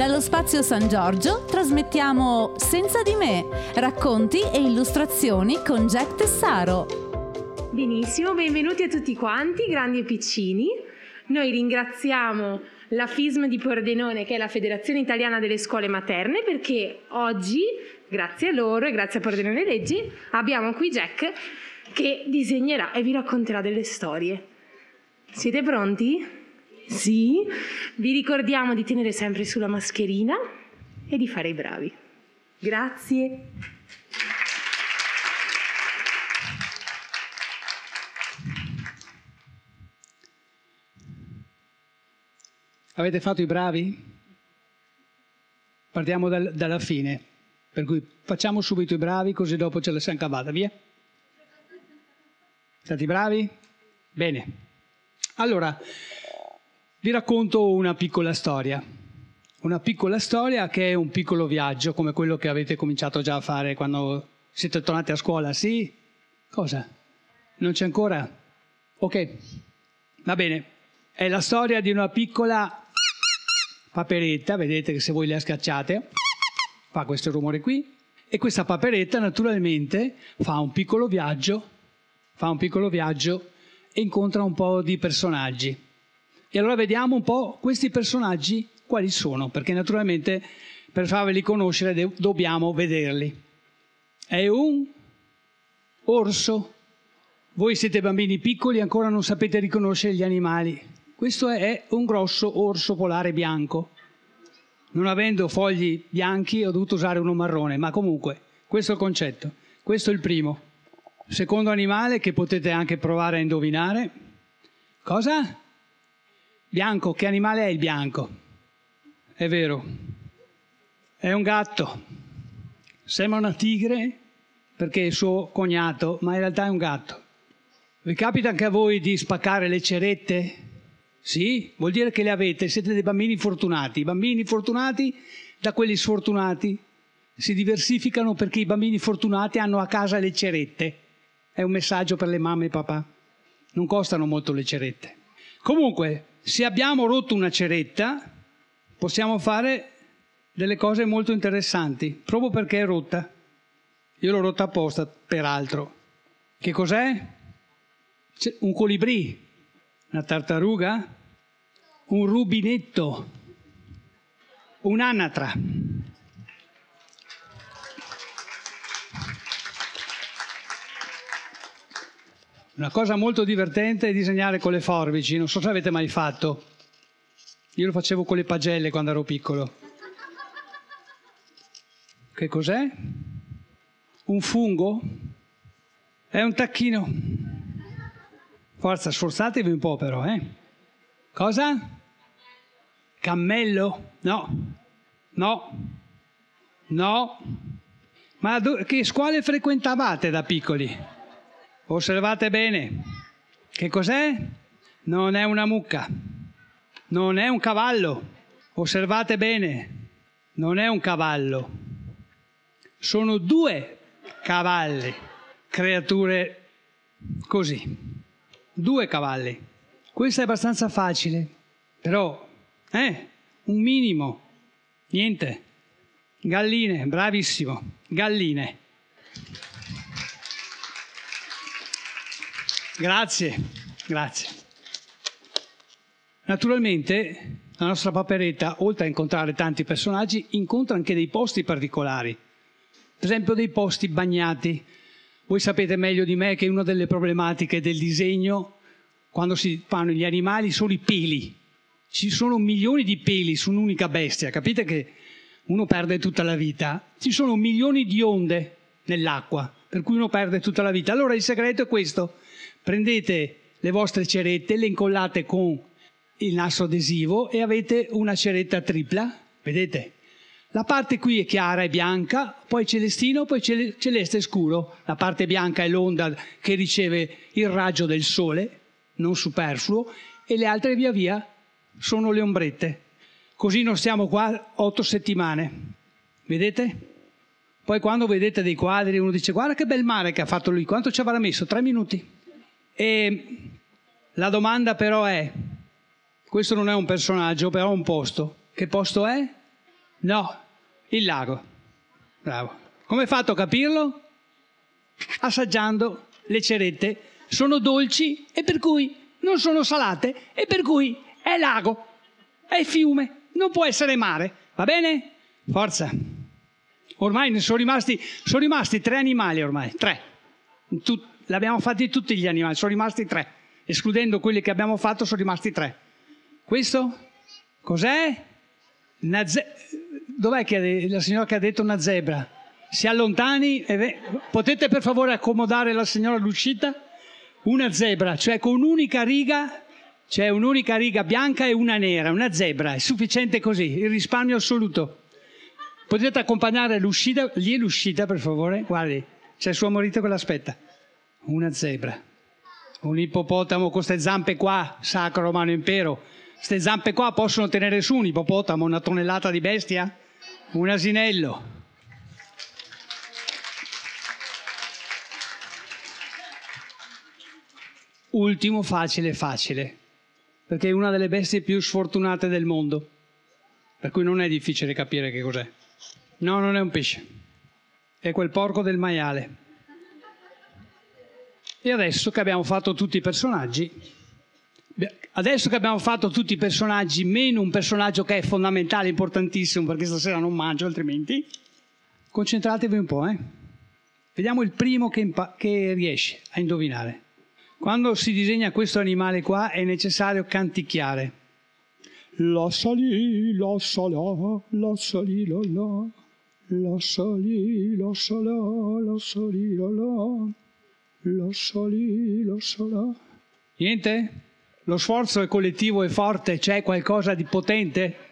Dallo spazio San Giorgio trasmettiamo Senza di me, racconti e illustrazioni con Jack Tessaro. Benissimo, benvenuti a tutti quanti, grandi e piccini. Noi ringraziamo la FISM di Pordenone, che è la Federazione Italiana delle Scuole Materne, perché oggi, grazie a loro e grazie a Pordenone Leggi, abbiamo qui Jack che disegnerà e vi racconterà delle storie. Siete pronti? Sì? Vi ricordiamo di tenere sempre sulla mascherina e di fare i bravi. Grazie. Avete fatto i bravi? Partiamo dal, dalla fine, per cui facciamo subito i bravi così dopo ce la siamo cavata, via? Stati bravi? Bene. Allora, vi racconto una piccola storia. Una piccola storia che è un piccolo viaggio, come quello che avete cominciato già a fare quando siete tornati a scuola, sì? Cosa? Non c'è ancora? Ok, va bene. È la storia di una piccola paperetta, vedete che se voi la scacciate fa questo rumore qui, e questa paperetta naturalmente fa un piccolo viaggio, fa un piccolo viaggio e incontra un po' di personaggi. E allora vediamo un po' questi personaggi quali sono, perché naturalmente per farveli conoscere dobbiamo vederli. È un orso. Voi siete bambini piccoli e ancora non sapete riconoscere gli animali. Questo è un grosso orso polare bianco. Non avendo fogli bianchi ho dovuto usare uno marrone, ma comunque questo è il concetto. Questo è il primo. Secondo animale che potete anche provare a indovinare. Cosa? Bianco, che animale è il bianco? È vero, è un gatto. Sembra una tigre perché è suo cognato, ma in realtà è un gatto. Vi capita anche a voi di spaccare le cerette? Sì? Vuol dire che le avete, siete dei bambini fortunati. I bambini fortunati da quelli sfortunati si diversificano perché i bambini fortunati hanno a casa le cerette. È un messaggio per le mamme e papà. Non costano molto le cerette. Comunque, se abbiamo rotto una ceretta, possiamo fare delle cose molto interessanti, proprio perché è rotta. Io l'ho rotta apposta, peraltro. Che cos'è? C'è un colibrì, una tartaruga, un rubinetto, un'anatra. Una cosa molto divertente è disegnare con le forbici, non so se avete mai fatto. Io lo facevo con le pagelle quando ero piccolo. Che cos'è? Un fungo? È un tacchino. Forza, sforzatevi un po' però, eh? Cosa? Cammello? No. No. No. Ma che scuole frequentavate da piccoli? Osservate bene. Che cos'è? Non è una mucca. Non è un cavallo. Osservate bene. Non è un cavallo. Sono due cavalli. Creature così. Due cavalli. Questo è abbastanza facile. Però, eh, un minimo. Niente. Galline, bravissimo. Galline. Grazie, grazie. Naturalmente la nostra paperetta, oltre a incontrare tanti personaggi, incontra anche dei posti particolari. Per esempio dei posti bagnati. Voi sapete meglio di me che una delle problematiche del disegno, quando si fanno gli animali, sono i peli. Ci sono milioni di peli su un'unica bestia. Capite che uno perde tutta la vita? Ci sono milioni di onde nell'acqua, per cui uno perde tutta la vita. Allora il segreto è questo prendete le vostre cerette, le incollate con il nastro adesivo e avete una ceretta tripla, vedete? La parte qui è chiara e bianca, poi celestino, poi celeste e scuro. La parte bianca è l'onda che riceve il raggio del sole, non superfluo, e le altre via via sono le ombrette. Così non stiamo qua otto settimane. Vedete? Poi quando vedete dei quadri uno dice guarda che bel mare che ha fatto lui, quanto ci avrà messo? Tre minuti. E la domanda però è, questo non è un personaggio, però è un posto. Che posto è? No, il lago. Bravo. Come hai fatto a capirlo? Assaggiando le cerette. Sono dolci e per cui non sono salate e per cui è lago, è fiume, non può essere mare. Va bene? Forza. Ormai ne sono rimasti, sono rimasti tre animali ormai, tre. Tut, l'abbiamo fatti tutti gli animali, sono rimasti tre. Escludendo quelli che abbiamo fatto sono rimasti tre. Questo cos'è? Una ze- Dov'è che la signora che ha detto una zebra? Si allontani, ve- potete per favore accomodare la signora all'uscita? Una zebra, cioè con un'unica riga, c'è un'unica riga bianca e una nera, una zebra, è sufficiente così, il risparmio assoluto. Potete accompagnare l'uscita, lì è l'uscita per favore, guardi, c'è suo marito che l'aspetta. Una zebra, un ippopotamo con queste zampe qua, sacro romano impero, queste zampe qua possono tenere su un ippopotamo, una tonnellata di bestia? Un asinello. Ultimo facile facile, perché è una delle bestie più sfortunate del mondo, per cui non è difficile capire che cos'è. No, non è un pesce, è quel porco del maiale. E adesso che abbiamo fatto tutti i personaggi, adesso che abbiamo fatto tutti i personaggi, meno un personaggio che è fondamentale, importantissimo, perché stasera non mangio altrimenti, concentratevi un po', eh? Vediamo il primo che, impa- che riesce a indovinare. Quando si disegna questo animale qua è necessario canticchiare. La salì, la salà, la salì, la la, la salì, la salà, la salì, la la, la salì, la salà. Niente? Lo sforzo è collettivo e forte, c'è qualcosa di potente?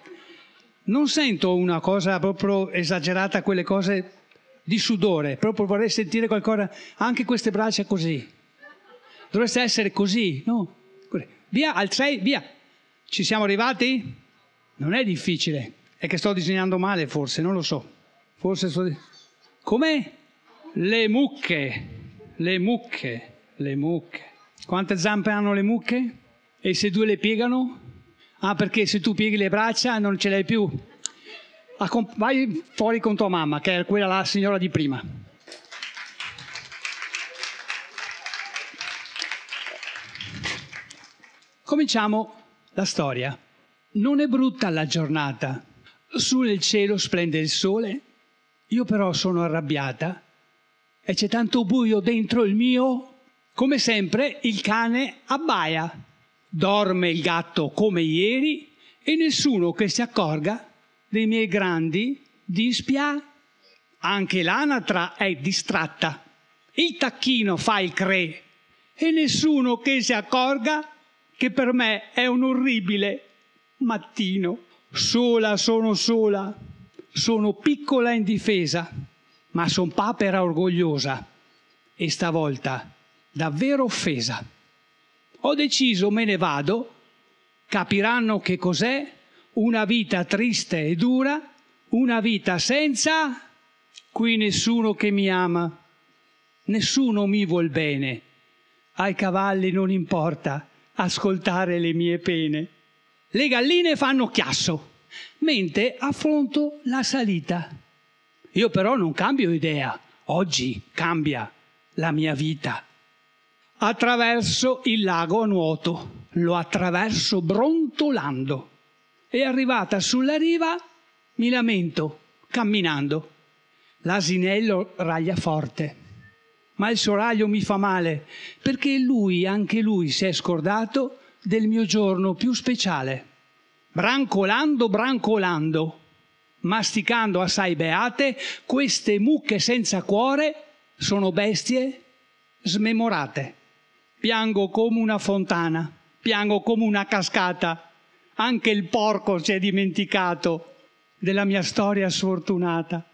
Non sento una cosa proprio esagerata, quelle cose di sudore, proprio vorrei sentire qualcosa, anche queste braccia così. Dovreste essere così, no? Via, al 6, via. Ci siamo arrivati? Non è difficile. È che sto disegnando male, forse, non lo so. Forse sto... Come? Le mucche. Le mucche. Le mucche. Quante zampe hanno le mucche? E se due le piegano? Ah, perché se tu pieghi le braccia non ce l'hai più. Vai fuori con tua mamma, che è quella la signora di prima. Cominciamo la storia. Non è brutta la giornata. Su nel cielo splende il sole. Io però sono arrabbiata e c'è tanto buio dentro il mio. Come sempre il cane abbaia. Dorme il gatto come ieri e nessuno che si accorga dei miei grandi dispia. Anche l'anatra è distratta. Il tacchino fa il cre e nessuno che si accorga che per me è un orribile mattino. Sola sono sola, sono piccola e indifesa, ma son papera orgogliosa e stavolta davvero offesa. Ho deciso, me ne vado, capiranno che cos'è una vita triste e dura, una vita senza qui nessuno che mi ama, nessuno mi vuol bene, ai cavalli non importa ascoltare le mie pene. Le galline fanno chiasso, mentre affronto la salita. Io però non cambio idea, oggi cambia la mia vita. Attraverso il lago a nuoto, lo attraverso brontolando e arrivata sulla riva mi lamento camminando. L'asinello raglia forte ma il suo raglio mi fa male, perché lui, anche lui, si è scordato del mio giorno più speciale. Brancolando, brancolando, masticando assai beate, queste mucche senza cuore sono bestie smemorate. Piango come una fontana, piango come una cascata. Anche il porco si è dimenticato della mia storia sfortunata.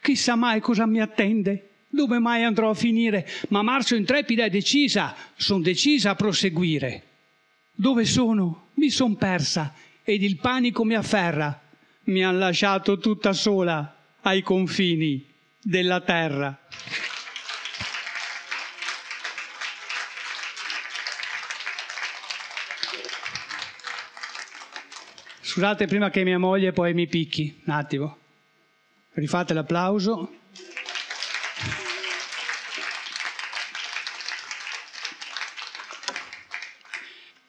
Chissà mai cosa mi attende dove mai andrò a finire? Ma marcio intrepida e decisa, sono decisa a proseguire. Dove sono? Mi son persa ed il panico mi afferra. Mi han lasciato tutta sola ai confini della terra. Scusate prima che mia moglie poi mi picchi, un attimo. Rifate l'applauso.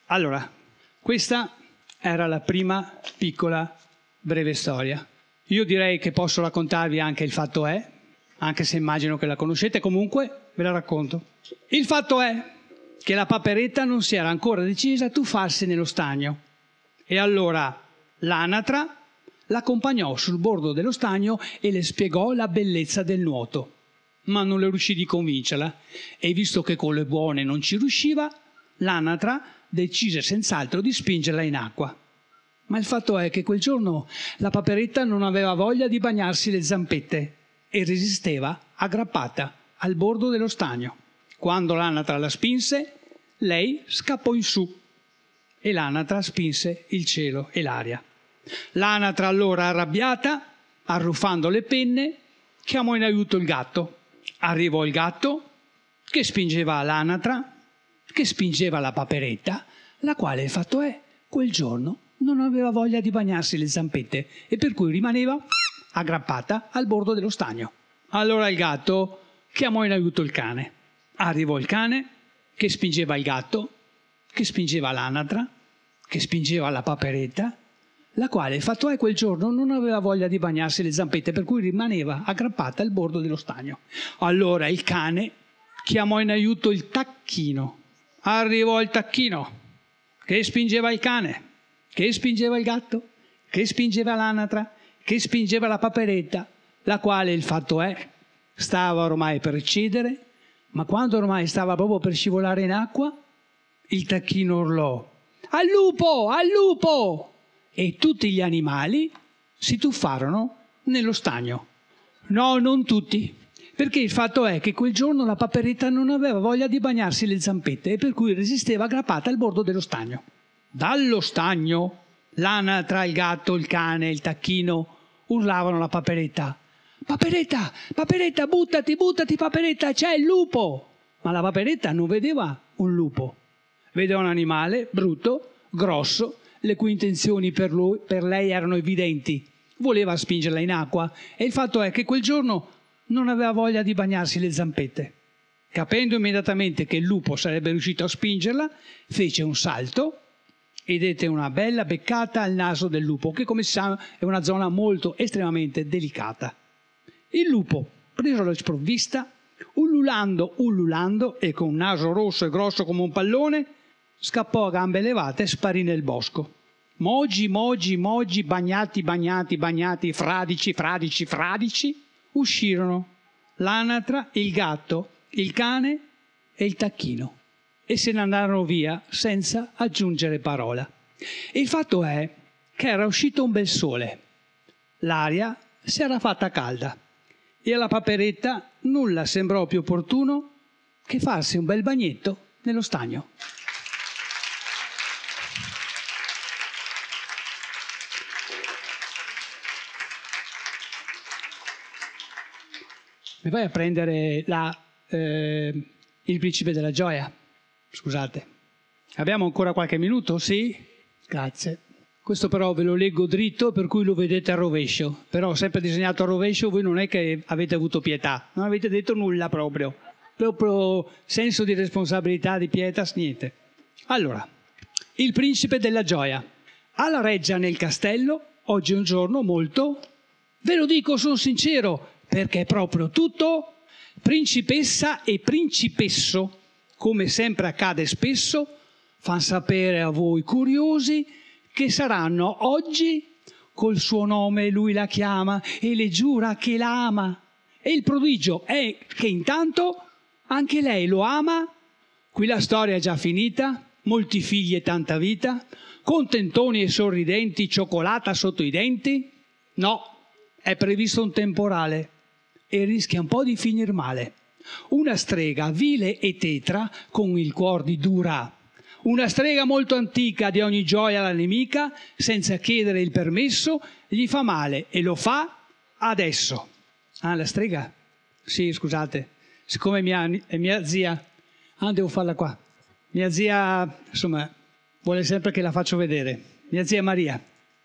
Allora, questa era la prima piccola breve storia. Io direi che posso raccontarvi anche il fatto è, anche se immagino che la conoscete, comunque ve la racconto. Il fatto è che la paperetta non si era ancora decisa a tuffarsi nello stagno. E allora l'anatra l'accompagnò sul bordo dello stagno e le spiegò la bellezza del nuoto. Ma non le riuscì di convincerla e visto che con le buone non ci riusciva, l'anatra decise senz'altro di spingerla in acqua. Ma il fatto è che quel giorno la paperetta non aveva voglia di bagnarsi le zampette e resisteva aggrappata al bordo dello stagno. Quando l'anatra la spinse, lei scappò in su e l'anatra spinse il cielo e l'aria. L'anatra allora arrabbiata, arruffando le penne, chiamò in aiuto il gatto. Arrivò il gatto che spingeva l'anatra, che spingeva la paperetta, la quale, il fatto è, quel giorno non aveva voglia di bagnarsi le zampette e per cui rimaneva aggrappata al bordo dello stagno. Allora il gatto chiamò in aiuto il cane. Arrivò il cane che spingeva il gatto, che spingeva l'anatra, che spingeva la paperetta, la quale, fatto è, quel giorno non aveva voglia di bagnarsi le zampette, per cui rimaneva aggrappata al bordo dello stagno. Allora il cane chiamò in aiuto il tacchino. Arrivò il tacchino, che spingeva il cane, che spingeva il gatto, che spingeva l'anatra, che spingeva la paperetta, la quale, il fatto è, stava ormai per cedere ma quando ormai stava proprio per scivolare in acqua, il tacchino urlò: Al lupo! Al lupo! E tutti gli animali si tuffarono nello stagno. No, non tutti, perché il fatto è che quel giorno la paperetta non aveva voglia di bagnarsi le zampette e per cui resisteva aggrappata al bordo dello stagno. Dallo stagno, l'anatra, il gatto, il cane, il tacchino urlavano la paperetta. Paperetta, paperetta, buttati, buttati, paperetta, c'è il lupo! Ma la paperetta non vedeva un lupo, vedeva un animale brutto, grosso, le cui intenzioni per, lui, per lei erano evidenti. Voleva spingerla in acqua e il fatto è che quel giorno non aveva voglia di bagnarsi le zampette. Capendo immediatamente che il lupo sarebbe riuscito a spingerla, fece un salto e dette una bella beccata al naso del lupo, che come si sa è una zona molto estremamente delicata. Il lupo, preso alla sprovvista, ullulando, ullulando e con un naso rosso e grosso come un pallone, scappò a gambe levate e sparì nel bosco. Mogi, mogi, mogi, bagnati, bagnati, bagnati, fradici, fradici, fradici, uscirono l'anatra, il gatto, il cane e il tacchino e se ne andarono via senza aggiungere parola. il fatto è che era uscito un bel sole. L'aria si era fatta calda e alla paperetta nulla sembrò più opportuno che farsi un bel bagnetto nello stagno. Mi vai a prendere la, eh, il principe della gioia? Scusate. Abbiamo ancora qualche minuto? Sì? Grazie. Questo però ve lo leggo dritto per cui lo vedete a rovescio, però sempre disegnato a rovescio voi non è che avete avuto pietà, non avete detto nulla proprio, proprio senso di responsabilità, di pietas, niente. Allora, il principe della gioia. Alla reggia nel castello, oggi è un giorno molto, ve lo dico, sono sincero, perché è proprio tutto principessa e principesso, come sempre accade spesso, fan sapere a voi curiosi che saranno oggi col suo nome lui la chiama e le giura che la ama. E il prodigio è che intanto anche lei lo ama. Qui la storia è già finita, molti figli e tanta vita, contentoni e sorridenti, cioccolata sotto i denti. No, è previsto un temporale e rischia un po' di finir male. Una strega vile e tetra con il cuor di dura una strega molto antica di ogni gioia alla nemica, senza chiedere il permesso, gli fa male e lo fa adesso. Ah, la strega? Sì, scusate, siccome mia, mia zia, ah, devo farla qua. Mia zia, insomma, vuole sempre che la faccio vedere. Mia zia Maria.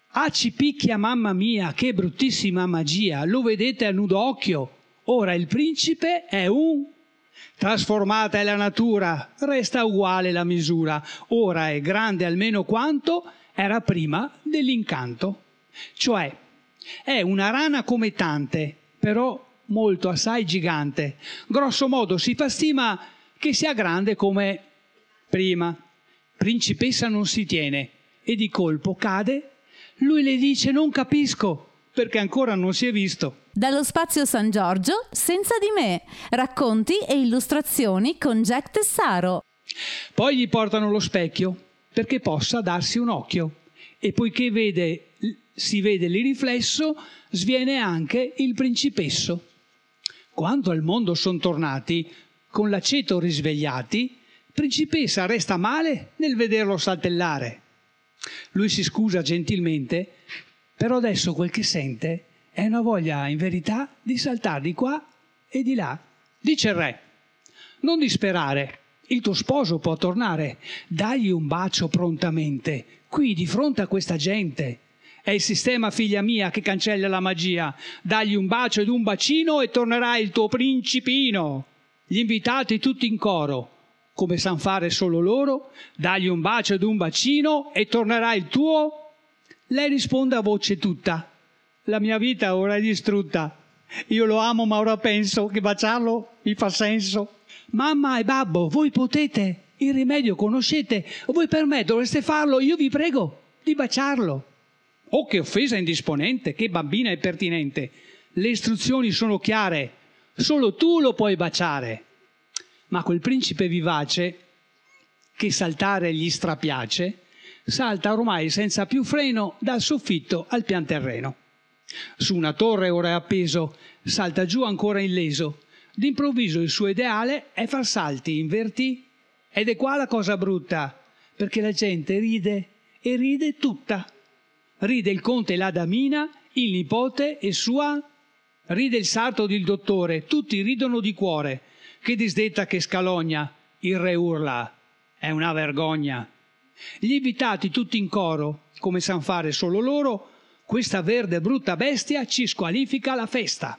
Ah, ci picchia mamma mia, che bruttissima magia, lo vedete a nudo occhio. Ora il principe è un... Trasformata è la natura, resta uguale la misura. Ora è grande almeno quanto era prima dell'incanto. Cioè, è una rana come tante, però molto assai gigante. Grosso modo si fa stima che sia grande come prima. Principessa non si tiene e di colpo cade. Lui le dice non capisco perché ancora non si è visto. Dallo spazio San Giorgio, senza di me, racconti e illustrazioni con Jack Tessaro. Poi gli portano lo specchio perché possa darsi un occhio e poiché vede, si vede il riflesso, sviene anche il principesso. Quando al mondo sono tornati, con l'aceto risvegliati, principessa resta male nel vederlo saltellare. Lui si scusa gentilmente, però adesso quel che sente è una voglia in verità di saltare di qua e di là. Dice il re, non disperare, il tuo sposo può tornare, dagli un bacio prontamente, qui di fronte a questa gente. È il sistema, figlia mia, che cancella la magia. Dagli un bacio ed un bacino e tornerà il tuo principino. Gli invitati tutti in coro, come san fare solo loro, dagli un bacio ed un bacino e tornerà il tuo. Lei risponde a voce tutta, la mia vita ora è distrutta. Io lo amo, ma ora penso che baciarlo mi fa senso. Mamma e babbo, voi potete, il rimedio conoscete, voi per me dovreste farlo, io vi prego di baciarlo. Oh, che offesa indisponente, che bambina è pertinente. Le istruzioni sono chiare, solo tu lo puoi baciare. Ma quel principe vivace, che saltare gli strapiace, salta ormai senza più freno dal soffitto al pian terreno. Su una torre ora è appeso, salta giù ancora illeso. D'improvviso il suo ideale è far salti inverti. Ed è qua la cosa brutta, perché la gente ride e ride tutta. Ride il conte la damina, il nipote e sua. Ride il sarto del dottore, tutti ridono di cuore. Che disdetta che scalogna, il re urla. È una vergogna. Gli invitati tutti in coro, come san fare solo loro, questa verde brutta bestia ci squalifica la festa.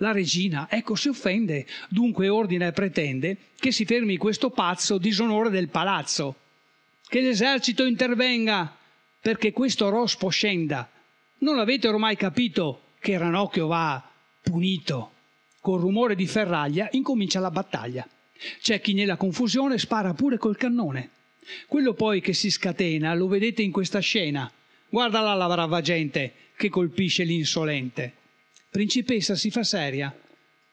La regina, ecco, si offende, dunque ordina e pretende che si fermi questo pazzo disonore del palazzo, che l'esercito intervenga perché questo rospo scenda. Non avete ormai capito che Ranocchio va punito? Col rumore di ferraglia incomincia la battaglia. C'è chi nella confusione spara pure col cannone. Quello poi che si scatena lo vedete in questa scena. Guarda là la brava gente che colpisce l'insolente. Principessa si fa seria.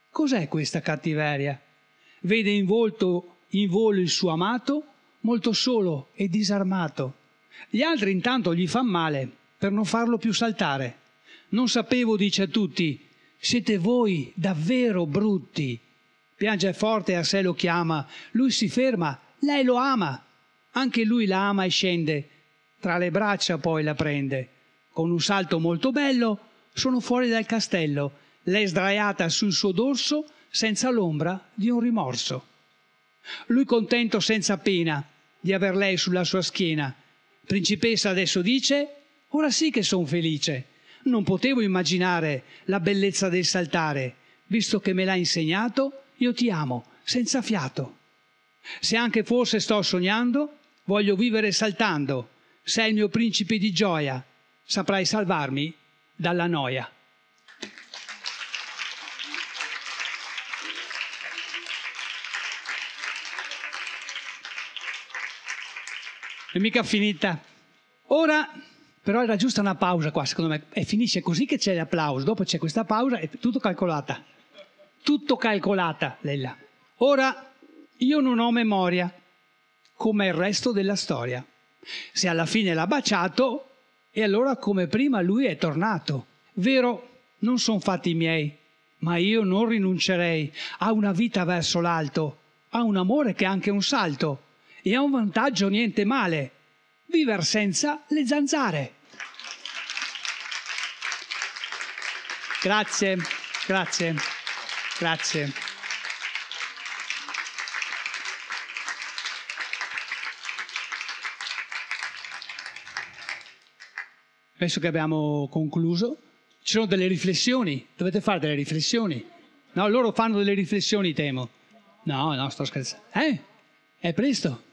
Cos'è questa cattiveria? Vede in volto in volo il suo amato, molto solo e disarmato. Gli altri intanto gli fan male per non farlo più saltare. Non sapevo, dice a tutti, siete voi davvero brutti. Piange forte a sé lo chiama. Lui si ferma, lei lo ama. Anche lui la ama e scende. Tra le braccia poi la prende. Con un salto molto bello sono fuori dal castello. Lei sdraiata sul suo dorso senza l'ombra di un rimorso. Lui contento senza pena di aver lei sulla sua schiena. Principessa adesso dice, ora sì che son felice. Non potevo immaginare la bellezza del saltare. Visto che me l'ha insegnato, io ti amo, senza fiato. Se anche forse sto sognando, voglio vivere saltando. Sei il mio principe di gioia, saprai salvarmi dalla noia. È mica finita. Ora, però era giusta una pausa qua, secondo me, e finisce così che c'è l'applauso, dopo c'è questa pausa e tutto calcolata. Tutto calcolata, Lella. Ora, io non ho memoria, come il resto della storia. Se alla fine l'ha baciato, e allora come prima lui è tornato. Vero, non sono fatti miei, ma io non rinuncerei a una vita verso l'alto, a un amore che è anche un salto, e a un vantaggio niente male, viver senza le zanzare. Grazie, grazie, grazie. Adesso che abbiamo concluso, ci sono delle riflessioni, dovete fare delle riflessioni. No, loro fanno delle riflessioni, temo. No, no, sto scherzando. Eh? È presto,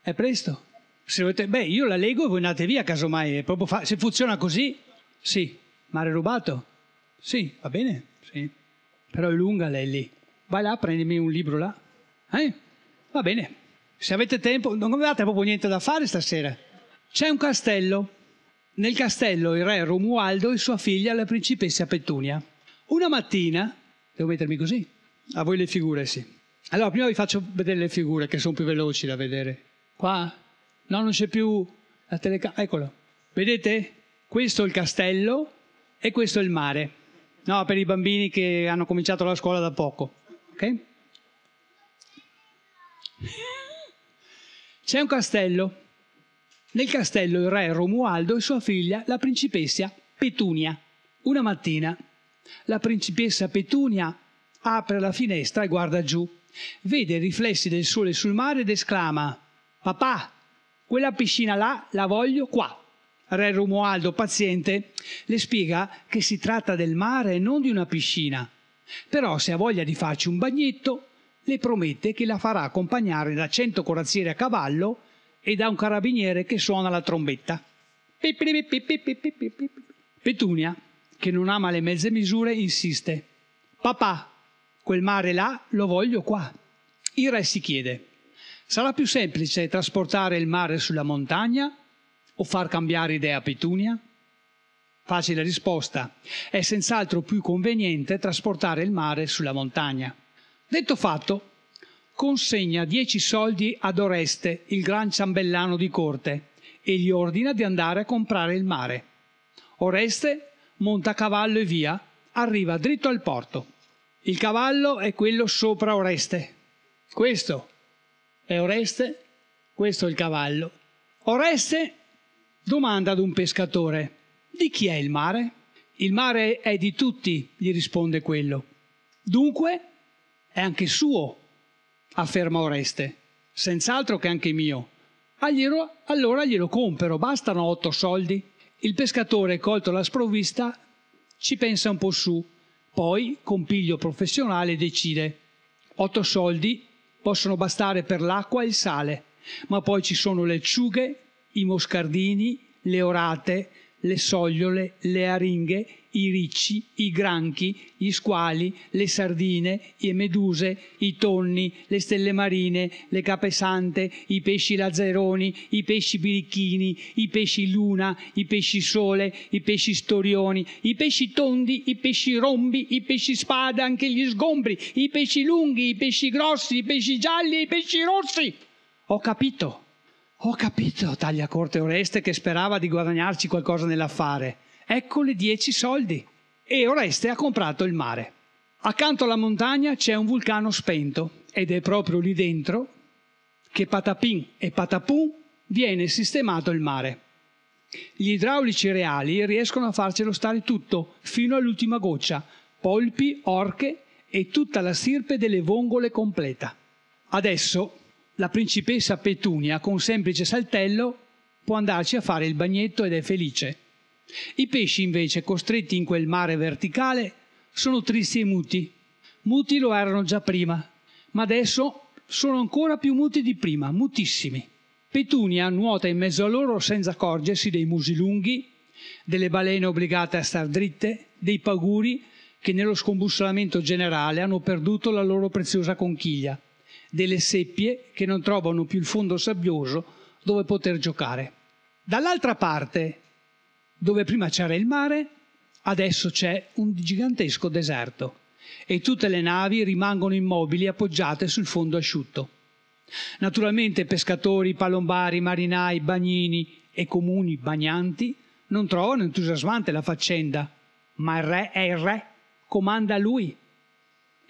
è presto. Se volete, beh, io la leggo e voi andate via, casomai. Fa- se funziona così, sì. Mare rubato? Sì, va bene, sì. Però è lunga lei lì. Vai là, prendimi un libro là. Eh? Va bene. Se avete tempo, non avevate proprio niente da fare stasera. C'è un castello nel castello il re Romualdo e sua figlia la principessa Petunia. Una mattina, devo mettermi così, a voi le figure sì. Allora prima vi faccio vedere le figure che sono più veloci da vedere. Qua, no non c'è più la telecamera, eccolo. Vedete? Questo è il castello e questo è il mare. No, per i bambini che hanno cominciato la scuola da poco. Ok? C'è un castello nel castello il re Romualdo e sua figlia, la principessa Petunia. Una mattina la principessa Petunia apre la finestra e guarda giù. Vede i riflessi del sole sul mare ed esclama: Papà, quella piscina là la voglio qua. Re Romualdo, paziente, le spiega che si tratta del mare e non di una piscina. Però se ha voglia di farci un bagnetto, le promette che la farà accompagnare da cento corazzieri a cavallo e da un carabiniere che suona la trombetta. Petunia, che non ama le mezze misure, insiste. Papà, quel mare là lo voglio qua. Il re si chiede, sarà più semplice trasportare il mare sulla montagna o far cambiare idea a Petunia? Facile risposta, è senz'altro più conveniente trasportare il mare sulla montagna. Detto fatto, consegna dieci soldi ad Oreste, il gran ciambellano di corte, e gli ordina di andare a comprare il mare. Oreste monta a cavallo e via, arriva dritto al porto. Il cavallo è quello sopra Oreste. Questo è Oreste, questo è il cavallo. Oreste domanda ad un pescatore, di chi è il mare? Il mare è di tutti, gli risponde quello. Dunque è anche suo, afferma Oreste. Senz'altro che anche mio. Allora glielo compro, bastano otto soldi. Il pescatore, colto alla sprovvista, ci pensa un po' su, poi, con piglio professionale, decide. Otto soldi possono bastare per l'acqua e il sale, ma poi ci sono le acciughe, i moscardini, le orate, le sogliole, le aringhe, i ricci, i granchi, gli squali, le sardine, le meduse, i tonni, le stelle marine, le capesante, i pesci lazzeroni, i pesci birichini, i pesci luna, i pesci sole, i pesci storioni, i pesci tondi, i pesci rombi, i pesci spada, anche gli sgombri, i pesci lunghi, i pesci grossi, i pesci gialli e i pesci rossi. Ho capito. Ho capito, taglia corte Oreste che sperava di guadagnarci qualcosa nell'affare. Ecco le dieci soldi. E Oreste ha comprato il mare. Accanto alla montagna c'è un vulcano spento ed è proprio lì dentro che patapin e patapum viene sistemato il mare. Gli idraulici reali riescono a farcelo stare tutto, fino all'ultima goccia, polpi, orche e tutta la stirpe delle vongole completa. Adesso la principessa Petunia con un semplice saltello può andarci a fare il bagnetto ed è felice. I pesci invece costretti in quel mare verticale sono tristi e muti. Muti lo erano già prima, ma adesso sono ancora più muti di prima, mutissimi. Petunia nuota in mezzo a loro senza accorgersi dei musi lunghi, delle balene obbligate a star dritte, dei paguri che nello scombussolamento generale hanno perduto la loro preziosa conchiglia delle seppie che non trovano più il fondo sabbioso dove poter giocare. Dall'altra parte, dove prima c'era il mare, adesso c'è un gigantesco deserto e tutte le navi rimangono immobili appoggiate sul fondo asciutto. Naturalmente pescatori, palombari, marinai, bagnini e comuni bagnanti non trovano entusiasmante la faccenda, ma il re è il re, comanda lui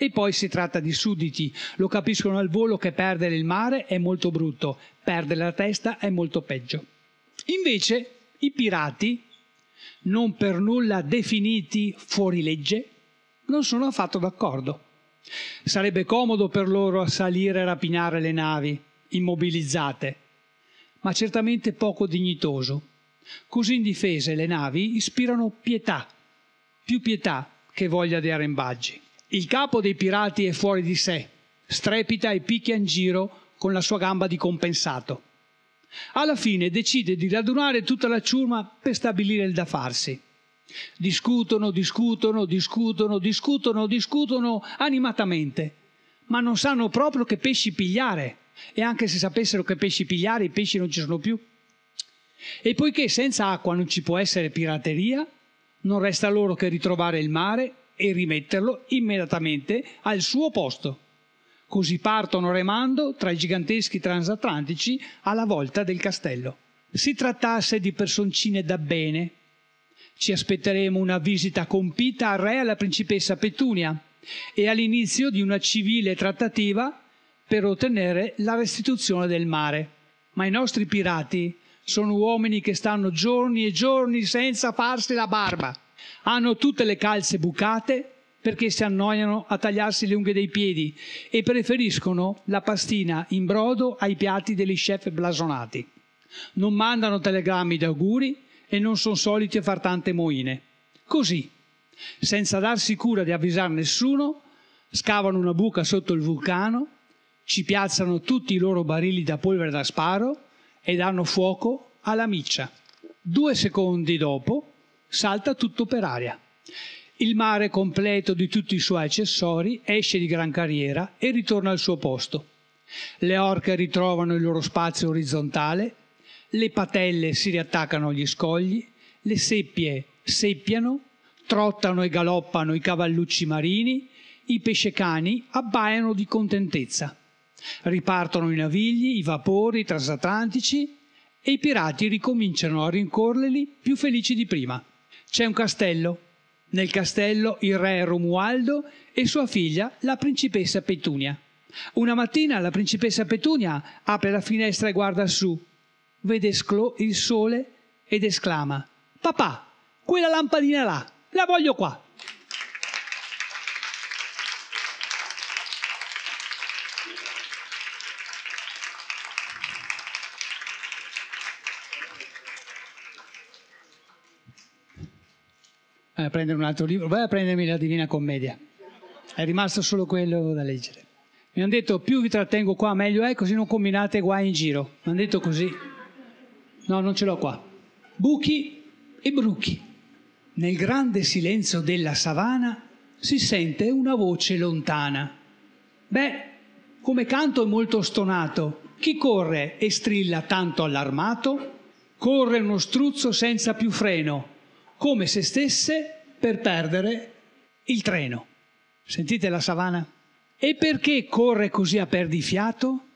e poi si tratta di sudditi, lo capiscono al volo che perdere il mare è molto brutto, perdere la testa è molto peggio. Invece i pirati, non per nulla definiti fuori legge, non sono affatto d'accordo. Sarebbe comodo per loro salire e rapinare le navi immobilizzate, ma certamente poco dignitoso. Così indifese le navi ispirano pietà, più pietà che voglia di arrembaggi. Il capo dei pirati è fuori di sé, strepita e picchia in giro con la sua gamba di compensato. Alla fine decide di radunare tutta la ciurma per stabilire il da farsi. Discutono, discutono, discutono, discutono, discutono animatamente, ma non sanno proprio che pesci pigliare. E anche se sapessero che pesci pigliare, i pesci non ci sono più. E poiché senza acqua non ci può essere pirateria, non resta loro che ritrovare il mare e rimetterlo immediatamente al suo posto. Così partono remando tra i giganteschi transatlantici alla volta del castello. Si trattasse di personcine da bene. Ci aspetteremo una visita compita al re e alla principessa Petunia e all'inizio di una civile trattativa per ottenere la restituzione del mare. Ma i nostri pirati sono uomini che stanno giorni e giorni senza farsi la barba. Hanno tutte le calze bucate perché si annoiano a tagliarsi le unghie dei piedi e preferiscono la pastina in brodo ai piatti degli chef blasonati. Non mandano telegrammi d'auguri e non sono soliti a far tante moine. Così, senza darsi cura di avvisare nessuno, scavano una buca sotto il vulcano, ci piazzano tutti i loro barili da polvere da sparo e danno fuoco alla miccia. Due secondi dopo salta tutto per aria. Il mare completo di tutti i suoi accessori esce di gran carriera e ritorna al suo posto. Le orche ritrovano il loro spazio orizzontale, le patelle si riattaccano agli scogli, le seppie seppiano, trottano e galoppano i cavallucci marini, i pescecani abbaiano di contentezza. Ripartono i navigli, i vapori transatlantici e i pirati ricominciano a rincorrerli più felici di prima. C'è un castello. Nel castello il re Romualdo e sua figlia, la principessa Petunia. Una mattina la principessa Petunia apre la finestra e guarda su, vede sclo- il sole ed esclama: Papà, quella lampadina là, la voglio qua. Vai a prendere un altro libro, vai a prendermi la Divina Commedia. È rimasto solo quello da leggere. Mi hanno detto più vi trattengo qua meglio è, così non combinate guai in giro. Mi hanno detto così. No, non ce l'ho qua. Buchi e bruchi. Nel grande silenzio della savana si sente una voce lontana. Beh, come canto è molto stonato. Chi corre e strilla tanto allarmato? Corre uno struzzo senza più freno come se stesse per perdere il treno. Sentite la savana? E perché corre così a perdifiato?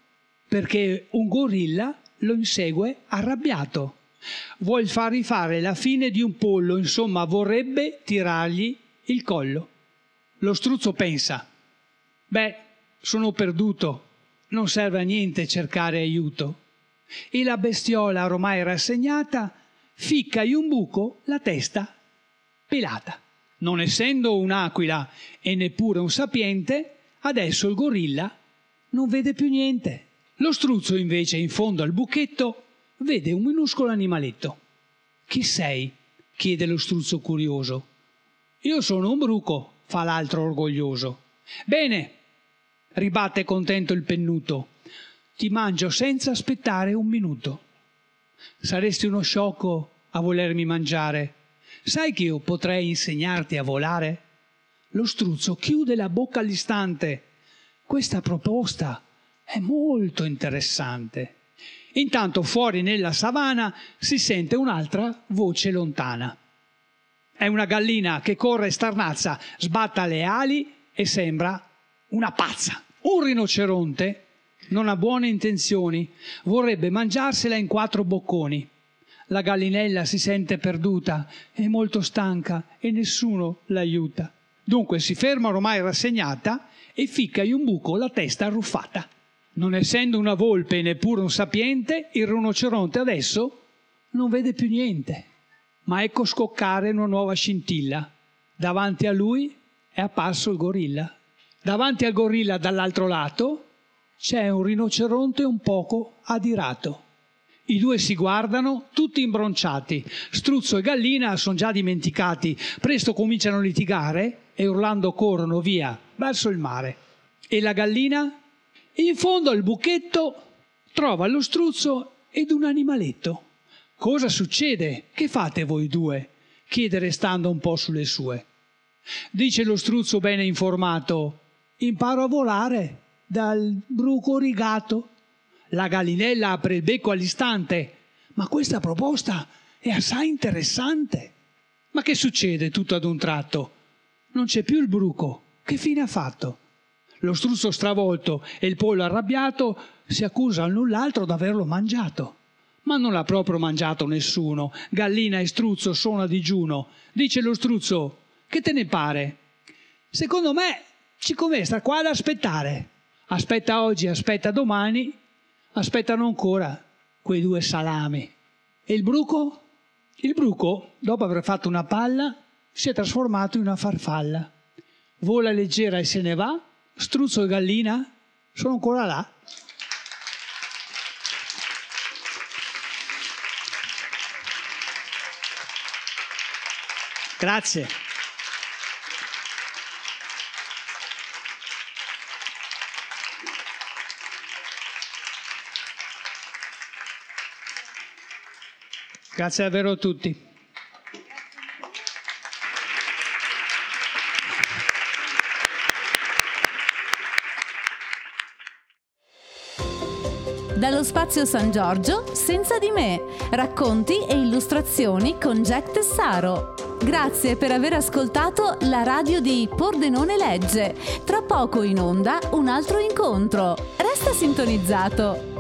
Perché un gorilla lo insegue arrabbiato. Vuol far rifare la fine di un pollo, insomma vorrebbe tirargli il collo. Lo struzzo pensa, beh, sono perduto, non serve a niente cercare aiuto. E la bestiola ormai rassegnata ficca in un buco la testa pelata. Non essendo un'aquila e neppure un sapiente, adesso il gorilla non vede più niente. Lo struzzo invece in fondo al buchetto vede un minuscolo animaletto. Chi sei? chiede lo struzzo curioso. Io sono un bruco, fa l'altro orgoglioso. Bene, ribatte contento il pennuto, ti mangio senza aspettare un minuto. Saresti uno sciocco a volermi mangiare. Sai che io potrei insegnarti a volare? Lo struzzo chiude la bocca all'istante. Questa proposta è molto interessante. Intanto fuori nella savana si sente un'altra voce lontana. È una gallina che corre starnazza, sbatta le ali e sembra una pazza. Un rinoceronte non ha buone intenzioni, vorrebbe mangiarsela in quattro bocconi. La gallinella si sente perduta, è molto stanca e nessuno l'aiuta. Dunque si ferma ormai rassegnata e ficca in un buco la testa arruffata. Non essendo una volpe e neppure un sapiente, il rinoceronte adesso non vede più niente. Ma ecco scoccare una nuova scintilla. Davanti a lui è apparso il gorilla. Davanti al gorilla dall'altro lato c'è un rinoceronte un poco adirato I due si guardano, tutti imbronciati. Struzzo e Gallina sono già dimenticati. Presto cominciano a litigare e urlando corrono via verso il mare. E la gallina? In fondo al buchetto trova lo struzzo ed un animaletto. Cosa succede? Che fate voi due? chiede restando un po' sulle sue. Dice lo struzzo bene informato, imparo a volare dal bruco rigato. La gallinella apre il becco all'istante, ma questa proposta è assai interessante. Ma che succede tutto ad un tratto? Non c'è più il bruco. Che fine ha fatto? Lo struzzo stravolto e il pollo arrabbiato si accusano l'un l'altro d'averlo mangiato. Ma non l'ha proprio mangiato nessuno. Gallina e struzzo sono a digiuno. Dice lo struzzo, che te ne pare? Secondo me ci conviene stare qua ad aspettare. Aspetta oggi, aspetta domani, aspettano ancora quei due salami. E il bruco? Il bruco, dopo aver fatto una palla, si è trasformato in una farfalla. Vola leggera e se ne va, struzzo e gallina sono ancora là. Grazie. Grazie davvero a tutti. Dallo spazio San Giorgio, senza di me, racconti e illustrazioni con Jack Tessaro. Grazie per aver ascoltato la radio di Pordenone Legge. Tra poco in onda un altro incontro. Resta sintonizzato.